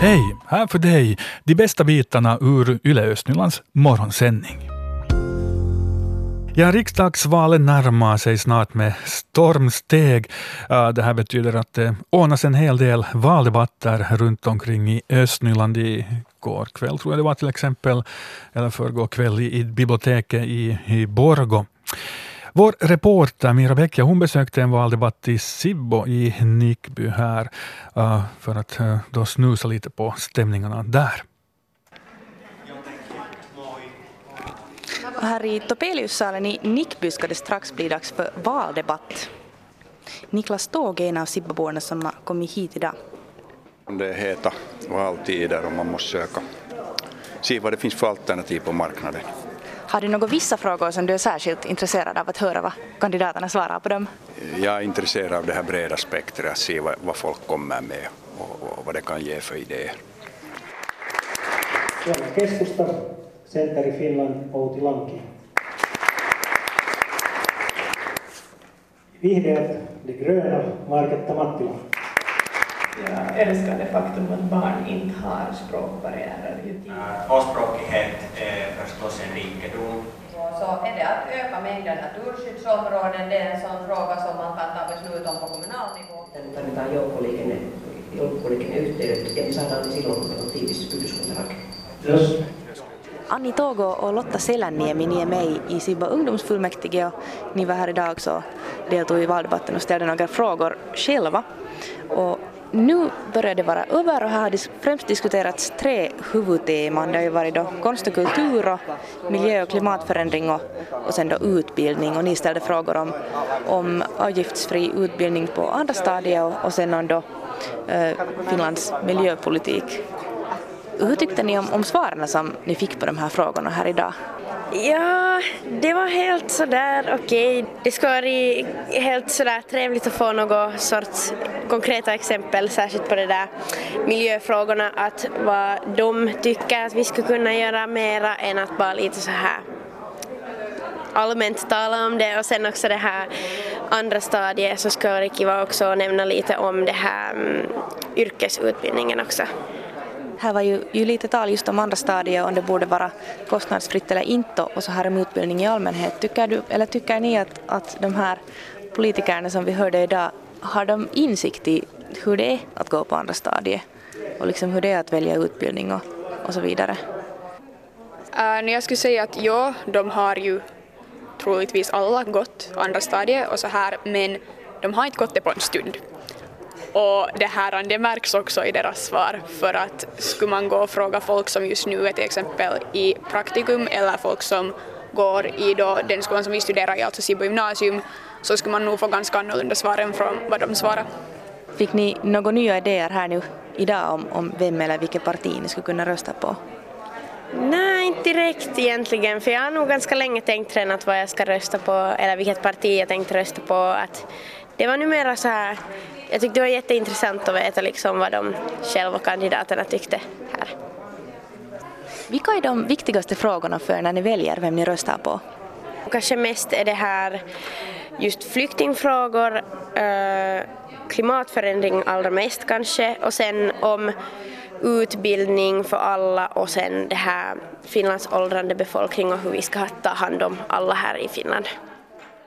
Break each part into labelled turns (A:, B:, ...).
A: Hej! Här för dig de bästa bitarna ur Yle Östnylands morgonsändning. Ja, riksdagsvalet närmar sig snart med stormsteg. Äh, det här betyder att det ordnas en hel del valdebatter runt omkring i Östnyland. Igår kväll tror jag det var till exempel, eller förrgår kväll i biblioteket i, i Borgo. Vår reporter Mira Bäckia hon besökte en valdebatt i Sibbo i Nickby här uh, för att uh, då snusa lite på stämningarna där.
B: Och här i Topeliussalen i Nickby ska det strax bli dags för valdebatt. Niklas Tåg är en av Sibboborna som har kommit hit idag.
C: Det är heta valtider och man måste söka se vad det finns för alternativ på marknaden.
B: Har du några vissa frågor som du är särskilt intresserad av att höra vad kandidaterna svarar på dem?
C: Jag är intresserad av det här breda spektrat, att se vad, vad folk kommer med och, och, vad det kan ge för idéer.
D: Keskusta, Center i Finland, Outi Lanki. Vihreät, De gröna, Marketta Mattila.
E: Jag älskar det faktum att barn inte har språkbarriärer.
F: Tvåspråkighet är förstås en rikedom.
G: Så är det att öka mängden naturskyddsområden, det är en sån fråga som man kan ta beslut om på kommunal nivå.
H: Tarvitaan joukkoliikenne, joukkoliikenneyhteydet ja niin saadaan ne silloin, kun on tiivis yhdyskuntarake.
D: Jos
B: Anni Togo och Lotta Selänniemi, ni är med i Sibbo ungdomsfullmäktige och ni var här idag också deltog i valdebatten och ställde några frågor själva. Och nu börjar det vara över och här har främst diskuterats tre huvudteman. Det har ju varit då konst och kultur och miljö och klimatförändring och, och sen då utbildning och ni ställde frågor om, om avgiftsfri utbildning på andra stadier och, och sen om då eh, Finlands miljöpolitik. Hur tyckte ni om, om svaren som ni fick på de här frågorna här idag?
I: Ja, det var helt sådär okej. Okay. Det skulle vara helt sådär trevligt att få något sorts konkreta exempel, särskilt på de där miljöfrågorna, att vad de tycker att vi skulle kunna göra mera än att bara lite så här allmänt tala om det och sen också det här andra stadiet så skulle det vara också att nämna lite om det här um, yrkesutbildningen också.
B: Här var ju, ju lite tal just om andra stadier om det borde vara kostnadsfritt eller inte och så här om utbildning i allmänhet. Tycker, du, eller tycker ni att, att de här politikerna som vi hörde idag, har de insikt i hur det är att gå på andra stadier och liksom hur det är att välja utbildning och, och så vidare?
J: Uh, jag skulle säga att ja, de har ju troligtvis alla gått andra stadiet och så här men de har inte gått det på en stund. Och det här det märks också i deras svar för att skulle man gå och fråga folk som just nu är till exempel i praktikum eller folk som går i då den skolan som vi studerar i, alltså Sibbo gymnasium, så skulle man nog få ganska annorlunda svar än från vad de svarar.
B: Fick ni några nya idéer här nu idag om, om vem eller vilket parti ni skulle kunna rösta på?
I: Nej, inte direkt egentligen, för jag har nog ganska länge tänkt tränat vad jag ska rösta på, eller vilket parti jag tänkte rösta på. Att det var numera så här, jag tyckte det var jätteintressant att veta liksom vad de själva kandidaterna tyckte här.
B: Vilka är de viktigaste frågorna för när ni väljer vem ni röstar på?
I: Kanske mest är det här just flyktingfrågor, äh, klimatförändring allra mest kanske och sen om utbildning för alla och sen det här Finlands åldrande befolkning och hur vi ska ta hand om alla här i Finland.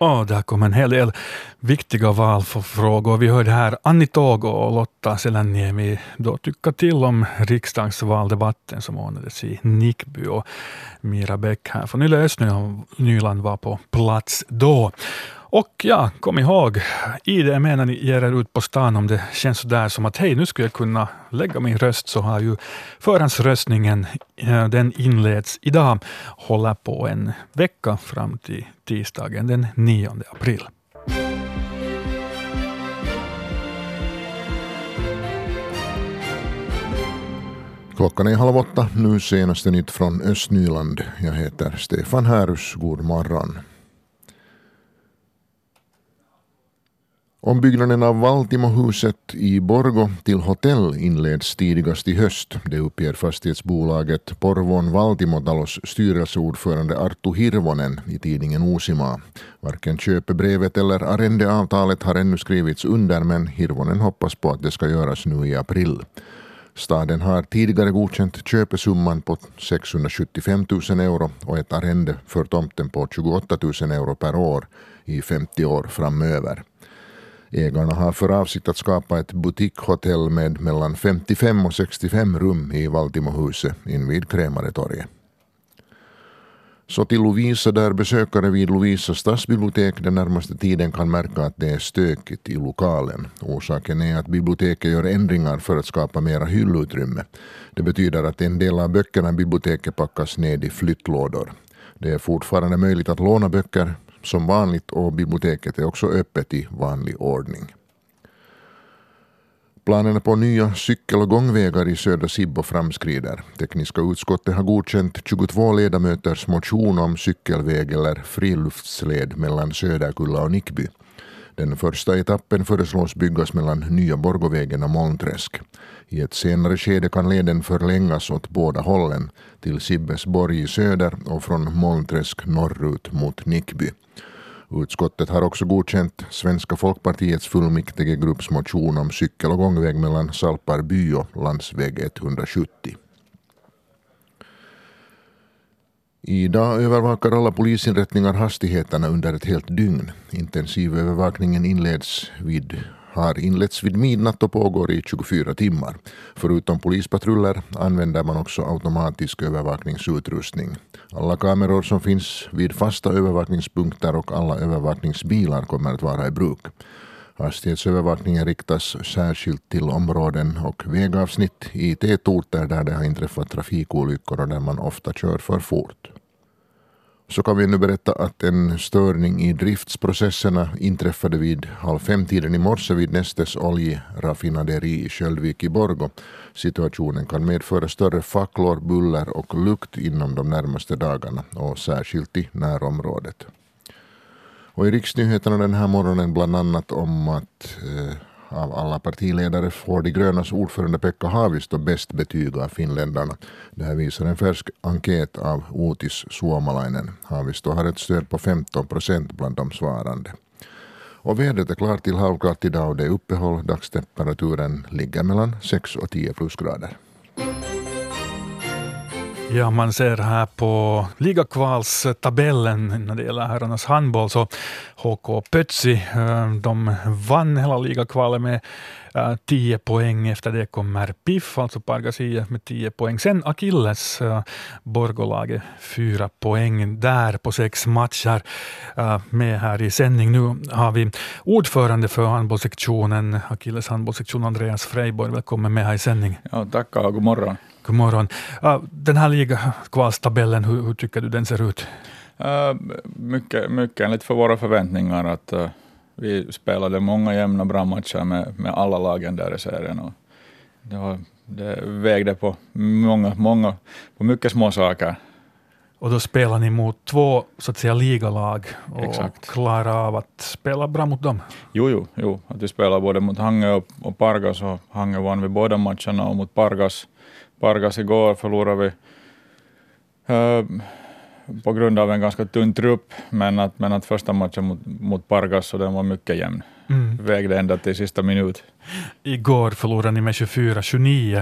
A: Oh, där kom en hel del viktiga valfrågor. Vi hörde här Anni Togo och Lotta Selänniemi då tycka till om riksdagsvaldebatten som ordnades i Nickby. Och Mira Bäck här från Yle Östnyland var på plats då. Och ja, kom ihåg, i det menar ni ger er ut på stan om det känns sådär som att hej, nu skulle jag kunna lägga min röst, så har ju förhandsröstningen, eh, den inleds idag, håller på en vecka fram till tisdagen den 9 april.
K: Klockan är halv åtta, nu senaste nytt från Östnyland. Jag heter Stefan Härus, god morgon. Ombyggnaden av Valtimohuset i Borgo till hotell inleds tidigast i höst. Det uppger fastighetsbolaget Porvon Valtimotalos styrelseordförande Arttu Hirvonen i tidningen Osima. Varken köpebrevet eller arrendeavtalet har ännu skrivits under men Hirvonen hoppas på att det ska göras nu i april. Staden har tidigare godkänt köpesumman på 675 000 euro och ett arrende för tomten på 28 000 euro per år i 50 år framöver. Ägarna har för avsikt att skapa ett butikshotell med mellan 55 och 65 rum i Valtimohuset invid Krämaretorget. Så till Lovisa där besökare vid Lovisa stadsbibliotek den närmaste tiden kan märka att det är stökigt i lokalen. Orsaken är att biblioteket gör ändringar för att skapa mera hyllutrymme. Det betyder att en del av böckerna i biblioteket packas ned i flyttlådor. Det är fortfarande möjligt att låna böcker som vanligt och biblioteket är också öppet i vanlig ordning. Planerna på nya cykel och gångvägar i södra Sibbo framskrider. Tekniska utskottet har godkänt 22 ledamöters motion om cykelväg eller friluftsled mellan Söderkulla och Nickby. Den första etappen föreslås byggas mellan Nya Borgovägen och Molnträsk. I ett senare skede kan leden förlängas åt båda hållen till Sibbesborg i söder och från Molnträsk norrut mot Nickby. Utskottet har också godkänt Svenska folkpartiets fullmäktigegrupps motion om cykel och gångväg mellan Salparby och landsväg 170. Idag övervakar alla polisinrättningar hastigheterna under ett helt dygn. Intensivövervakningen inleds vid har inletts vid midnatt och pågår i 24 timmar. Förutom polispatruller använder man också automatisk övervakningsutrustning. Alla kameror som finns vid fasta övervakningspunkter och alla övervakningsbilar kommer att vara i bruk. Hastighetsövervakningen riktas särskilt till områden och vägavsnitt i tätorter där det har inträffat trafikolyckor och där man ofta kör för fort så kan vi nu berätta att en störning i driftsprocesserna inträffade vid halv fem-tiden i morse vid Nestes oljeraffinaderi i Sköldvik i Borgo. Situationen kan medföra större facklor, buller och lukt inom de närmaste dagarna och särskilt i närområdet. Och i riksnyheterna den här morgonen bland annat om att eh, av alla partiledare får de grönas ordförande Pekka Haavisto bäst betyg av finländarna. Det här visar en färsk enkät av Otis Suomalainen. Haavisto har ett stöd på 15 procent bland de svarande. Och vädret är klart till halvklart idag och det är uppehåll. Dagstemperaturen ligger mellan 6 och 10 plusgrader.
A: Ja, man ser här på ligakvalstabellen när det gäller herrarnas handboll, så HK Pötsi, eh, de vann hela ligakvalet med eh, 10 poäng. Efter det kommer Piff, alltså Pargas IF med 10 poäng. Sen Akilles, eh, Borgolaget, 4 poäng där på sex matcher med här i sändning. Nu har vi ordförande för handbollssektionen, Akilles handbollssektion, Andreas Freiborg. Välkommen med här i sändning.
L: Ja, tackar och god morgon.
A: God morgon. Den här ligakvalstabellen, hur, hur tycker du den ser ut?
L: Uh, mycket, mycket enligt för våra förväntningar. att uh, Vi spelade många jämna bra matcher med, med alla lagen där i serien. Och det, var, det vägde på, många, många, på mycket små saker.
A: Och då spelar ni mot två så att säga ligalag och
L: Exakt.
A: klarar av att spela bra mot dem?
L: Jo, jo, jo. Att vi spelar både mot Hange och, och Pargas och Hange vann vi båda matcherna och mot Pargas Pargas igår förlorade vi uh, på grund av en ganska tunn trupp, men att, men att första matchen mot, mot Pargas så den var mycket jämn. Mm. Vägde ända till sista minut.
A: Igår förlorade ni med 24-29.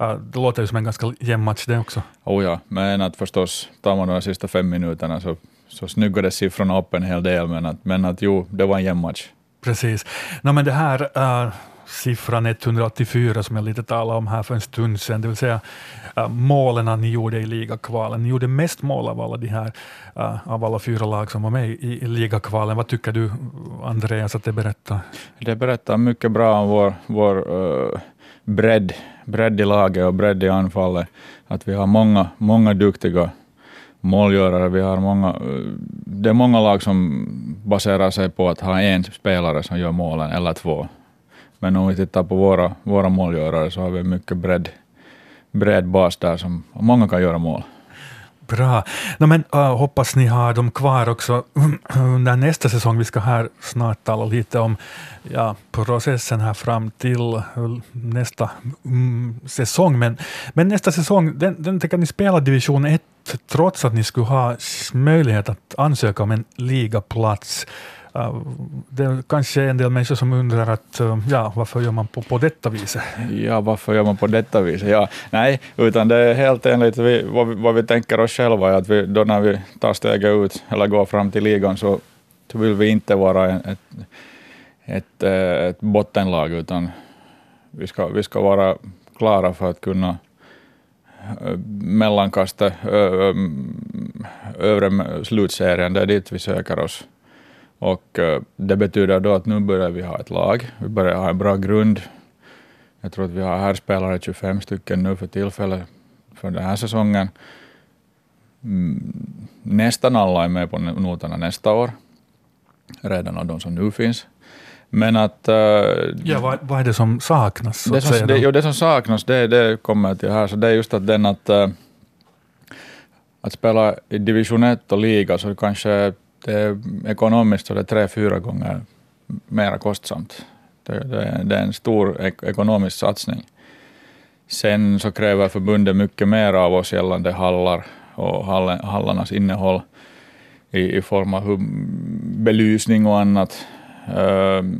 A: Uh, det låter ju som en ganska jämn match det också.
L: Oh ja, men att förstås tar man de sista fem minuterna så, så snyggades siffrorna upp en hel del, men att, men att jo, det var en jämn match.
A: Precis. No, men det här uh, siffran 184 som jag lite talade om här för en stund sedan, det vill säga uh, målen ni gjorde i ligakvalen. Ni gjorde mest mål av alla de här, uh, av alla fyra lag som var med i, i ligakvalen. Vad tycker du, Andreas, att det berättar?
L: Det berättar mycket bra om vår, vår uh, bredd, bredd i laget och bredd i anfallet. Att vi har många, många duktiga målgörare. Vi har många, det är många lag som baserar sig på att ha en spelare som gör målen, eller två. Men om vi tittar på våra, våra målgörare så har vi mycket bredd, bred bas där som många kan göra mål.
A: Bra. No, men, uh, hoppas ni har dem kvar också under nästa säsong. Vi ska här snart tala lite om ja, processen här fram till äh, nästa mm, säsong. Men, men nästa säsong, den, den tänker ni spela division 1 trots att ni skulle ha möjlighet att ansöka om en ligaplats. Uh, det är kanske en del människor som undrar att, uh, ja, varför gör man på, på detta viset?
L: Ja, varför gör man på detta viset? Ja, nej, utan det är helt enligt vi, vad, vi, vad vi tänker oss själva, att vi, då när vi tar steget ut eller går fram till ligan så, så vill vi inte vara ett, ett, ett, ett bottenlag, utan vi ska, vi ska vara klara för att kunna mellankasta övre slutserien, det är dit vi söker oss. Och det betyder då att nu börjar vi ha ett lag, vi börjar ha en bra grund. Jag tror att vi har här spelare 25 stycken nu för tillfället för den här säsongen. Mm, nästan alla är med på noterna nästa år, redan av de som nu finns. Men att... Uh,
A: ja, vad, vad, är det som saknas?
L: Det som, det, jo, det som saknas, det, det kommer till här, så det är just att den att, uh, att spela i division 1 och liga, så kanske det är ekonomiskt så det är tre, fyra gånger mer kostsamt. Det, det, det är en stor ek ekonomisk satsning. Sen så kräver förbundet mycket mer av oss gällande hallar och hallarnas innehåll i, i form av belysning och annat. Ehm,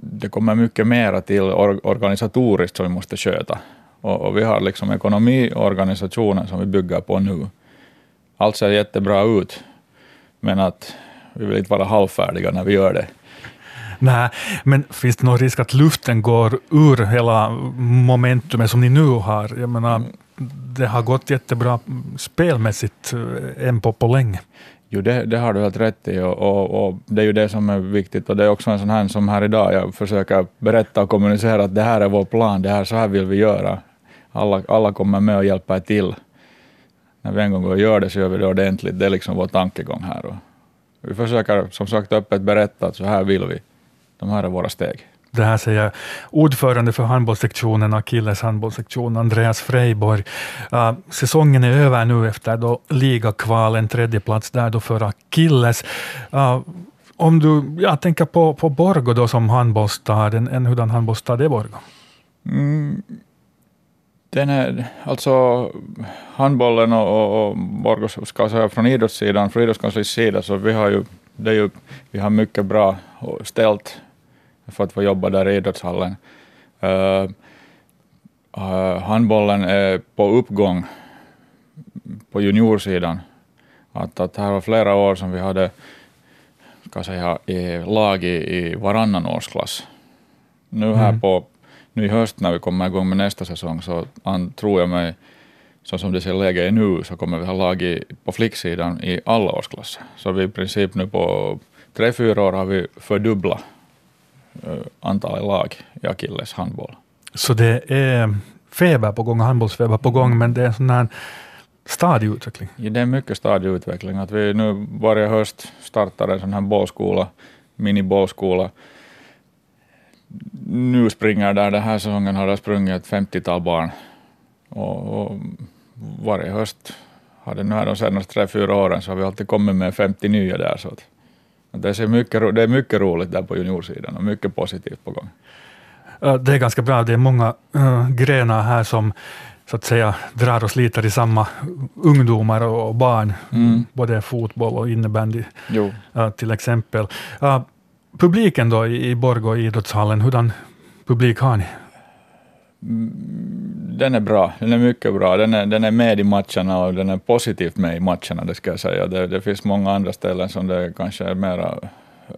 L: det kommer mycket mera till organisatoriskt som vi måste sköta. Och, och vi har liksom ekonomiorganisationen som vi bygger på nu. Allt ser jättebra ut, men att vi vill inte vara halvfärdiga när vi gör det.
A: Nej, men finns det någon risk att luften går ur hela momentumet som ni nu har? Jag menar, det har gått jättebra spelmässigt än eh, på, på länge.
L: Jo, det, det, har du helt rätt i och, och, och, det är ju det som är viktigt och det är också en sån här som här idag, jag försöker berätta och kommunicera att det här är vår plan, det här, så här vill vi göra. Alla, alla kommer med och hjälper till. När vi en gång går och gör det så gör vi det ordentligt, det är liksom vår tankegång här. Och vi försöker som sagt öppet berätta att så här vill vi. De här är våra steg.
A: Det här säger ordförande för handbollssektionen, Akilles handbollssektion, Andreas Freiborg. Uh, säsongen är över nu efter då ligakvalen, tredje plats där då för Akilles. Uh, om du ja, tänker på, på Borgo då som handbollsstad, en, en hurdan handbollsstad är Borgo? Mm,
L: den är, alltså handbollen och, och, och Borgo, ska säga från idrottssidan, från idrottskansliets sida, så vi har ju, det är ju, vi har mycket bra ställt för att få jobba där i idrottshallen. Uh, uh, handbollen är på uppgång på juniorsidan. Att, att här var flera år som vi hade ska säga, i lag i, i varannan årsklass. Nu här mm. på, nu i höst när vi kommer igång med nästa säsong så an, tror jag mig, så som det ser läge är nu, så kommer vi ha lag i, på flicksidan i alla årsklasser. Så vi i princip nu på tre, fyra år har vi fördubblat Eh, antalet lag i Akilles handboll.
A: Så det är feber på gång, handbollsfeber på gång, men det är en sån här stadig utveckling?
L: Ja, det är mycket stadig utveckling. Att vi nu varje höst startar en sån här bollskola, minibollskola. Nu springer där, den här säsongen har det sprungit ett 50-tal barn. Och, och varje höst, har det nu här de senaste tre, fyra åren, så har vi alltid kommit med 50 nya där. Så att det, ser mycket, det är mycket roligt där på juniorsidan och mycket positivt på gång.
A: Det är ganska bra. Det är många uh, grenar här som så att säga drar och sliter i samma ungdomar och barn, mm. både fotboll och innebandy uh, till exempel. Uh, publiken då i, i Borgå idrottshallen, hurdan publik har ni?
L: Mm, den är bra, den är mycket bra. Den är, den är med i matcherna och den är positivt med i matcherna, det ska jag säga. Det, det finns många andra ställen som det kanske är mera,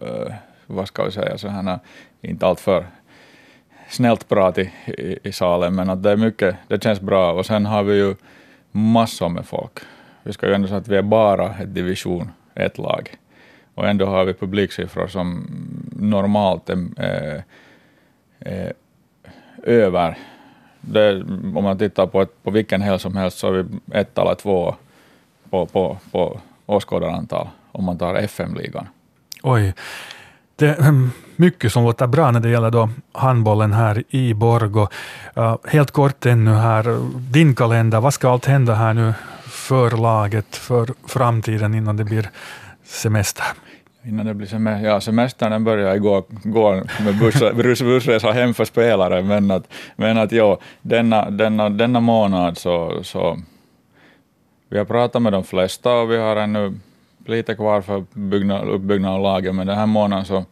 L: uh, vad ska vi säga, så här, inte alltför snällt prat i, i, i, salen, men att det är mycket, det känns bra. Och sen har vi ju massor med folk. Vi ska ju ändå säga att vi är bara ett division, ett lag. Och ändå har vi publiksiffror som normalt är, är, är över det, om man tittar på, ett, på vilken helg som helst så är vi ett eller två på, på, på åskådarantal om man tar FM-ligan.
A: Oj. Det är ehm, mycket som låter bra när det gäller då handbollen här i Borgo. Uh, helt kort ännu här, din kalender, vad ska allt hända här nu för laget, för framtiden innan det blir semester?
L: Innan det blir semester, ja semestern började igår, igår med buss, bussresa hem för spelare, men att, men att ja, denna, denna, denna månad så, så vi har pratat med de flesta och vi har ännu lite kvar för uppbyggnad av laget, men den här månaden så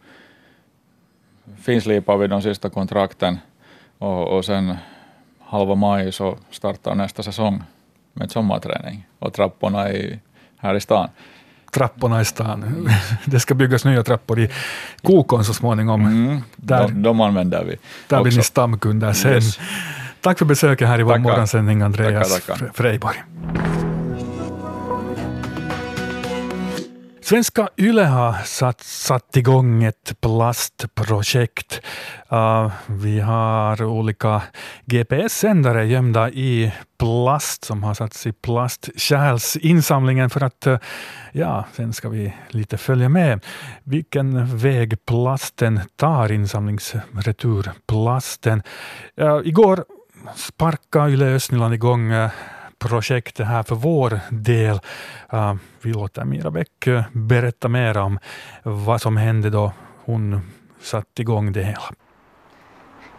L: finslipar vi de sista kontrakten och, och sen halva maj så startar nästa säsong med sommarträning och trapporna i, här i stan.
A: Trapporna i stan. Det ska byggas nya trappor i Kokon så småningom.
L: Mm, där, de, de använder vi.
A: Där blir ni stamkunder sen. Yes. Tack för besöket här i vår morgonsändning, Andreas tackar, tackar. Freiborg. Svenska Yle har satt, satt igång ett plastprojekt. Uh, vi har olika GPS-sändare gömda i plast som har satts i plastkärlsinsamlingen för att uh, ja, sen ska vi lite följa med vilken väg plasten tar, insamlingsreturplasten. Uh, igår sparkade Yle Östnyland igång eh, projektet här för vår del. Uh, vi låter Mira Bäck eh, berätta mer om vad som hände då hon satte igång det hela.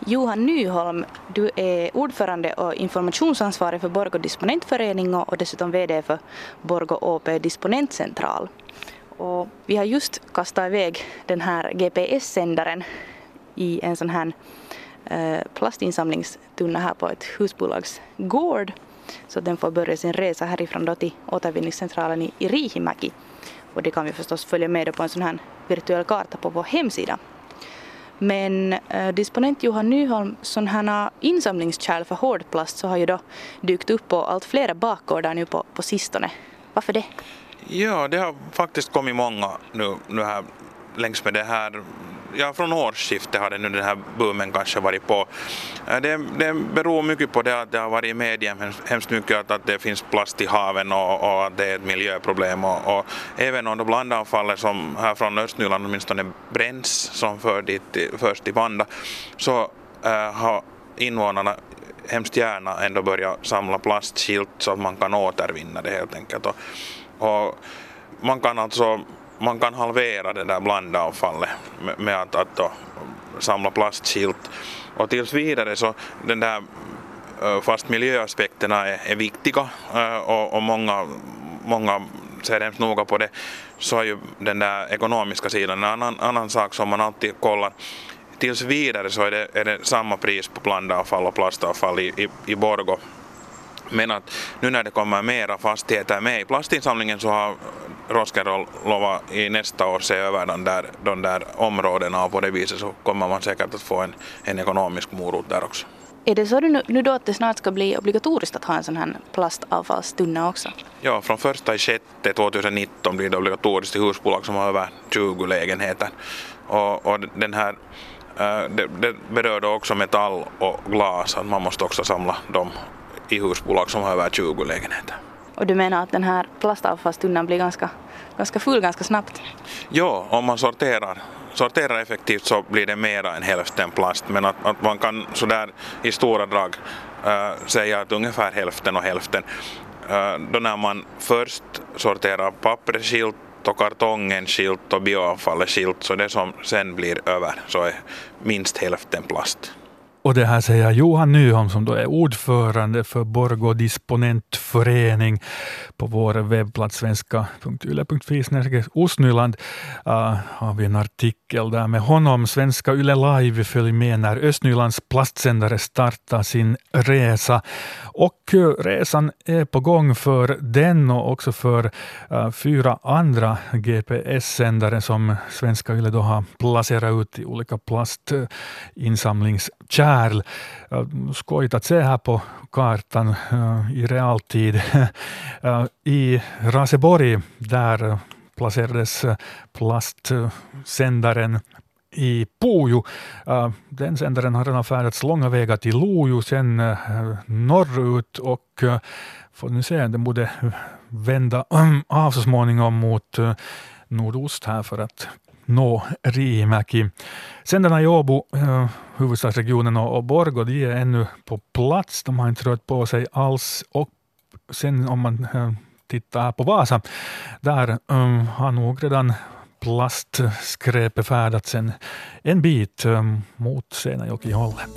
B: Johan Nyholm, du är ordförande och informationsansvarig för Borgå disponentförening och dessutom VD för Borgå AP disponentcentral. Och vi har just kastat iväg den här GPS-sändaren i en sån här eh, plastinsamlingstunna här på ett husbolags gård så att den får börja sin resa härifrån då till återvinningscentralen i, i Riihimäki. Och det kan vi förstås följa med på en sån här virtuell karta på vår hemsida. Men eh, disponent Johan Nyholm, sådana här insamlingskärl för hårdplast så har ju då dykt upp på allt flera bakgårdar nu på, på sistone. Varför det?
M: Ja, det har faktiskt kommit många nu, nu här längs med det här ja, från årsskiftet har det nu den här boomen kanske varit på. Äh, det, det beror mycket på det att det har varit i media hemskt mycket att, att det finns plast i haven och, och att det är ett miljöproblem och, och även om då blandavfallet som här från Östnyland åtminstone bränns som för dit, förs till Vanda så äh, har invånarna hemskt gärna ändå börjat samla plastskilt så att man kan återvinna det helt enkelt. Och, och man kan alltså man kan halvera det där blandavfallet med, med att, att då, samla plastskilt. Och tills vidare så den där fast miljöaspekterna är, är viktiga och, och många, många ser hemskt noga på det så är ju den där ekonomiska sidan en annan, annan sak som man alltid kollar. Tills vidare så är det, är det samma pris på blandavfall och plastavfall i, i, i Borgo men att nu när det kommer mera fastigheter med i plastinsamlingen så har Roskerol lovat i nästa år se över de där, de där områdena och på det viset så kommer man säkert att få en, en ekonomisk morot där också.
B: Är det så nu, nu då att det snart ska bli obligatoriskt att ha en sån här plastavfallstunna också?
M: Ja, från första i sjätte 2019 blir det obligatoriskt i husbolag som har över 20 lägenheter. Och, och den här äh, det, det berör då också metall och glas, att man måste också samla dem i husbolag som har över 20 lägenheter.
B: Och du menar att den här plastavfallstunnan blir ganska, ganska full ganska snabbt?
M: Ja, om man sorterar sorterar effektivt så blir det mera än hälften plast men att, att man kan sådär i stora drag äh, säga att ungefär hälften och hälften. Äh, då när man först sorterar pappret skilt och kartongen skilt och bioavfallet skilt så det som sen blir över så är minst hälften plast.
A: Och det här säger Johan Nyholm som då är ordförande för Borgå disponentförening på vår webbplats svenska.yle.fi Osnyland uh, har vi en artikel där med honom. Svenska Yle Live följer med när Östnylands plastsändare startar sin resa. Och eh, resan är på gång för den och också för uh, fyra andra GPS-sändare som Svenska Yle då har placerat ut i olika plastinsamlings kärl. Äh, Skojigt att se här på kartan äh, i realtid. Äh, I Raseborg, där placerades plastsändaren i Pujo. Den sändaren har redan färdats långa vägar till Lojo, sen norrut och får nu se, den borde vända av så småningom mot nordost här för att nå Riimäki. Sändarna i Åbo, eh, huvudstadsregionen och, Borgå, de är ännu på plats. De har inte rört på sig alls. Och sen om man eh, tittar på Vasa, där um, har nog redan plastskräpet färdats en, en bit um, mot Seinäjoki-hållet.